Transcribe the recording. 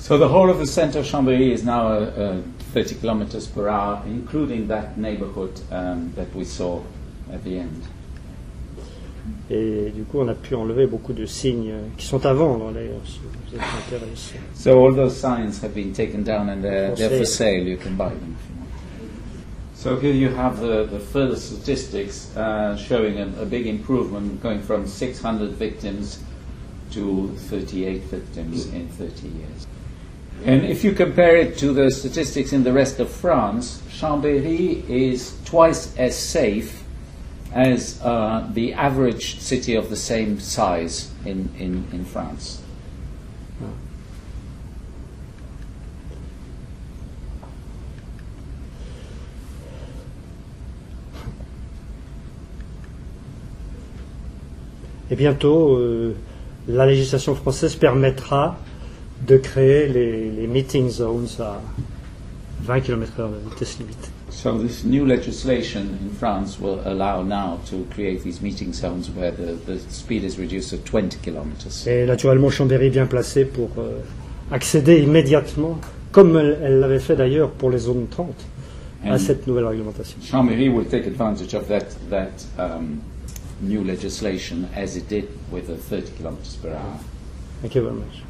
So the whole of the centre of Chambéry is now uh, uh, 30 kilometers per hour, including that neighborhood um, that we saw at the end. Et du coup, on a pu enlever beaucoup de signes qui sont à vendre, d'ailleurs, si vous êtes intéressé. So all those signs have been taken down and they're, For they're for sale. You can buy them. if you want. So here you have the, the further statistics uh, showing a, a big improvement going from 600 victims to 38 victims in 30 years. And if you compare it to the statistics in the rest of France, Chambéry is twice as safe as uh, the average city of the same size in, in, in France. Et bientôt, euh, la législation française permettra de créer les, les meeting zones à 20 km/h de vitesse limite. So this new legislation in France will allow now to create these meeting zones where the, the speed is reduced to 20 kilometers. Et naturellement, Chambéry est bien placé pour euh, accéder immédiatement, comme elle l'avait fait d'ailleurs pour les zones 30, à And cette nouvelle réglementation. Chambéry will take advantage of that, that um, new legislation as it did with the 30 kilometers per hour. Thank you very much.